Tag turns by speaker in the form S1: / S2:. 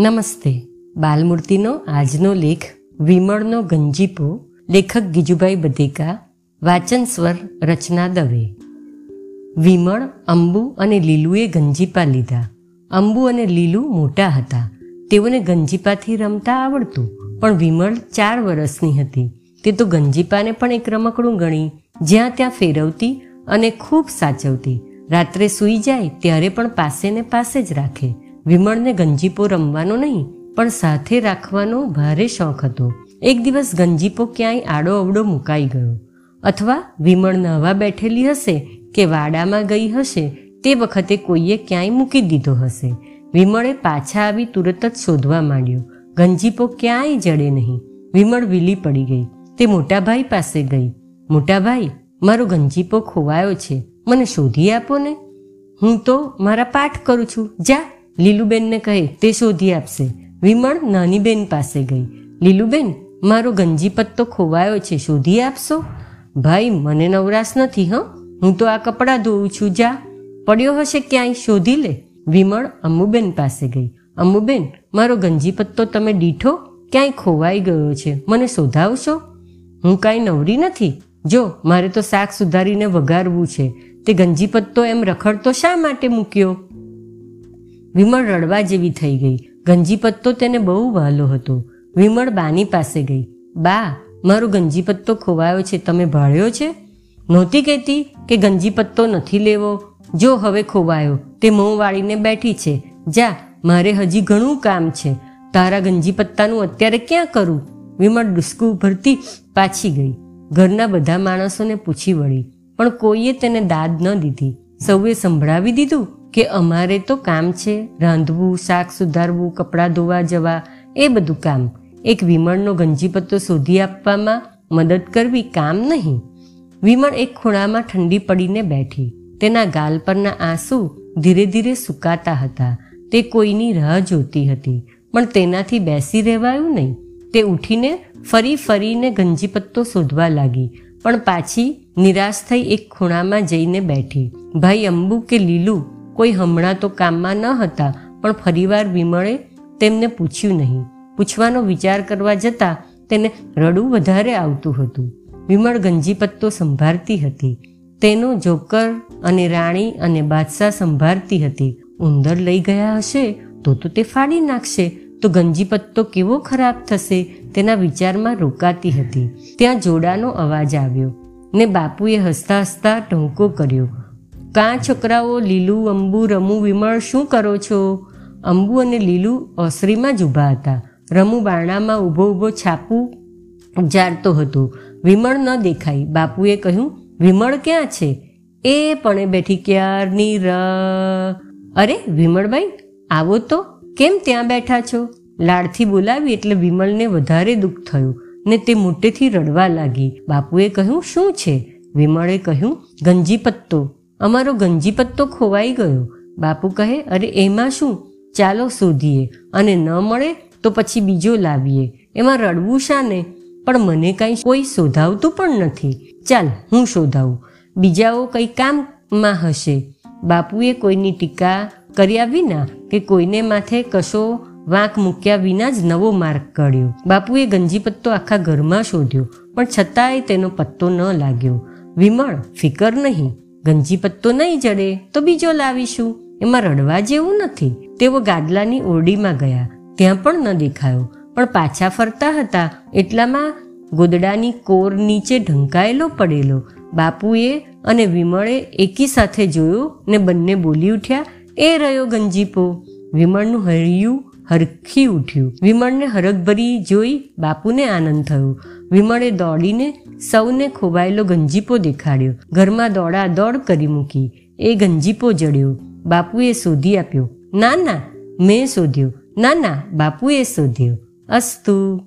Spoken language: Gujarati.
S1: નમસ્તે. બાલમૂર્તિનો આજનો લેખ વિમળનો ગંજીપો, લેખક ગીજુભાઈ બધેકા, વાચન સ્વર રચના દવે. વિમળ, અંબુ અને લીલુએ ગંજીપા લીધા. અંબુ અને લીલુ મોટા હતા. તેઓને ગંજીપાથી રમતા આવડતું, પણ વિમળ ચાર વર્ષની હતી. તે તો ગંજીપાને પણ એક રમકડું ગણી. જ્યાં ત્યાં ફેરવતી અને ખૂબ સાચવતી. રાત્રે સૂઈ જાય, ત્યારે પણ પાસે ને પાસે જ રાખે. વિમળને ગંજીપો રમવાનો નહીં, પણ સાથે રાખવાનો ભારે શોખ હતો. એક દિવસ ગંજીપો ક્યાંય આડો અવડો મુકાઈ ગયો. અથવા વિમળ નહવા બેઠેલી હશે કે વાડામાં ગઈ હશે, તે વખતે કોઈએ ક્યાંય મૂકી દીધો હશે. વિમળે પાછા આવી તુરત જ શોધવા માંડ્યો. ગંજીપો ક્યાંય જડે નહીં. વિમળ વીલી પડી ગઈ. તે મોટાભાઈ પાસે ગઈ. મોટાભાઈ, મારો ગંજીપો ખોવાયો છે. મને શોધી આપો ને. હું તો મારા પાઠ કરું છું. જા. લીલુબેનને કહે, તે શોધી આપશે. વિમળ નાનીબેન પાસે ગઈ. લીલુબેન, મારો ગંજી પત્તો ખોવાયો છે, શોધી આપશો? ભાઈ, મને નવરાશ નથી, હ. હું તો આ કપડાં ધોઉં છું, જા. પડ્યો હશે ક્યાંય? શોધી લે. વિમળ અમ્મુબેન પાસે ગઈ. અમ્મુબેન, મારો ગંજી પત્તો તમે દીઠો? ક્યાંય ખોવાઈ ગયો છે. મને શોધાવશો? હું કાંઈ નવરી નથી. જો, મારે તો શાક સુધારીને વઘારવું છે. તે ગંજી પત્તો એમ રખડતો શા માટે મૂક્યો? વિમળ રડવા જેવી થઈ ગઈ. ગંજીપત્તો તેને બહુ વહાલો હતો. વિમળ બાની પાસે ગઈ. બા, મારો ગંજીપત્તો ખોવાયો છે. તમે ભાળ્યો છે? નહોતી કહેતી કે ગંજીપત્તો નથી લેવો. જો હવે ખોવાયો, તે મોં વાળીને બેઠી છે. જા, મારે હજી ઘણું કામ છે. તારા ગંજીપત્તાનું અત્યારે ક્યાં કરું? વિમળ ડુસ્કું ભરતી પાછી ગઈ. ઘરના બધા માણસોને પૂછી વળી, પણ કોઈએ તેને દાદ ન દીધી? સૌએ સંભળાવી દીધું? કે અમારે તો કામ છે રાંધવું, શાક સુધારવું, કપડાં ધોવા, જવા, એ બધું કામ. એક વિમળનો ગંજીપત્તો શોધી આપવામાં મદદ કરવી કામ નહીં. વિમળ એક ખૂણામાં ઠંડી પડીને બેઠી. તેના ગાલ પરના આંસુ ધીરે ધીરે સુકાતા હતા. તે કોઈની રાહ જોતી હતી, પણ તેનાથી બેસી રહેવાયું નહીં. તે ઉઠીને ફરી ફરીને ગંજીપત્તો શોધવા લાગી, પણ પાછી નિરાશ થઈ એક ખૂણામાં જઈને બેઠી. ભાઈ અંબુ કે લીલું? કોઈ હમણાં તો કામમાં ન હતા, પણ ફરીવાર વિમળે તેમને પૂછ્યું નહીં. પૂછવાનો વિચાર કરવા જતાં તેને રડવું વધારે આવતું હતું. વિમળ ગંજીપત્તો સંભાળતી હતી. તેનો જોકર અને રાણી અને બાદશાહ સંભાળતી હતી. ઉંદર લઈ ગયા હશે તો તો તે ફાડી નાખશે. તો ગંજીપત્તો કેવો ખરાબ થશે તેના વિચારમાં રોકાતી હતી. ત્યાં જોડાનો અવાજ આવ્યો ને બાપુએ હસતા હસતા ટહુકો કર્યો. કાં છોકરાઓ લીલું, અંબુ, રમુ, વિમળ શું કરો છો? અંબુ અને લીલું ઓસરીમાં જ ઊભા હતા. રમુ બારણામાં ઊભો ઊભો છાપું જાળતો હતો. વિમળ ન દેખાઈ. બાપુએ કહ્યું, વિમળ ક્યાં છે? એ પણ બેઠી ક્યારની ર? અરે, વિમળભાઈ, આવો તો. કેમ ત્યાં બેઠા છો? લાડથી બોલાવી એટલે વિમળને વધારે દુઃખ થયું ને તે મોટેથી રડવા લાગી. બાપુએ કહ્યું, શું છે? વિમળે કહ્યું, ગંજી પત્તો. અમારો ગંજી પત્તો ખોવાઈ ગયો. બાપુ કહે, અરે, એમાં શું? ચાલો શોધીએ. અને ન મળે તો પછી બીજો લાવીએ. એમાં રડવું શાને? પણ મને કાંઈ કોઈ શોધાવતું પણ નથી. ચાલ, હું શોધાવું. બીજાઓ કંઈ કામમાં હશે. બાપુએ કોઈની ટીકા કર્યા વિના કે કોઈને માથે કશો વાંક મૂક્યા વિના જ નવો માર્ગ કાઢ્યો. બાપુએ ગંજી પત્તો આખા ઘરમાં શોધ્યો, પણ છતાંય તેનો પત્તો ન લાગ્યો. વિમળ, ફિકર નહીં. ગંજી પત્તો નહીં જડે તો બીજો લાવીશું. એમાં રડવા જેવું નથી. તેઓ ગાદલાની ઓરડીમાં ગયા. ત્યાં પણ ન દેખાયો. પણ પાછા ફરતા હતા. એટલામાં ગોદડાની કોર નીચે ઢંકાયેલો પડેલો. બાપુએ અને વિમળે એકી સાથે જોયો ને બંને બોલી ઉઠ્યા, એ રહ્યો ગંજીપો. વિમળનું હૈયું હરખી ઉઠ્યું. વિમળને હરખભરી જોઈ બાપુને આનંદ થયો. વિમળે દોડીને સૌને ખોવાયેલો ગંજીપો દેખાડ્યો. ઘરમાં દોડા દોડ કરી મૂકી. એ ગંજીપો જડ્યો. બાપુએ શોધી આપ્યો. ના ના મેં શોધ્યો. ના ના બાપુએ શોધ્યો. અસ્તુ.